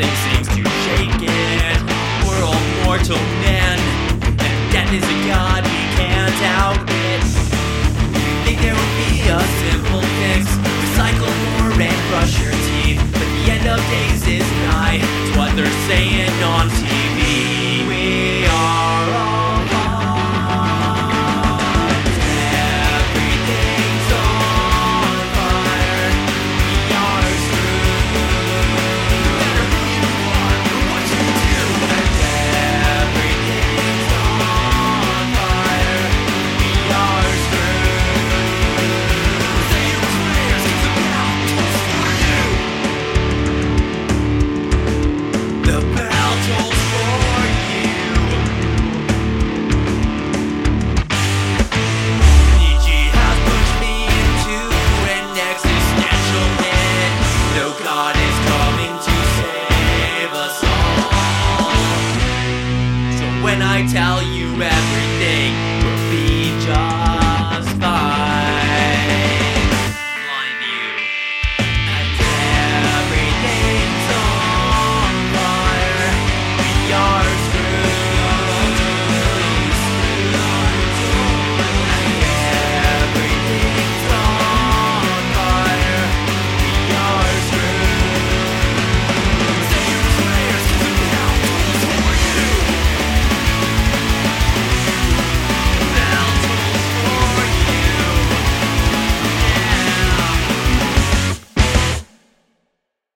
too seems to shake it. We're all mortal value everything will be just.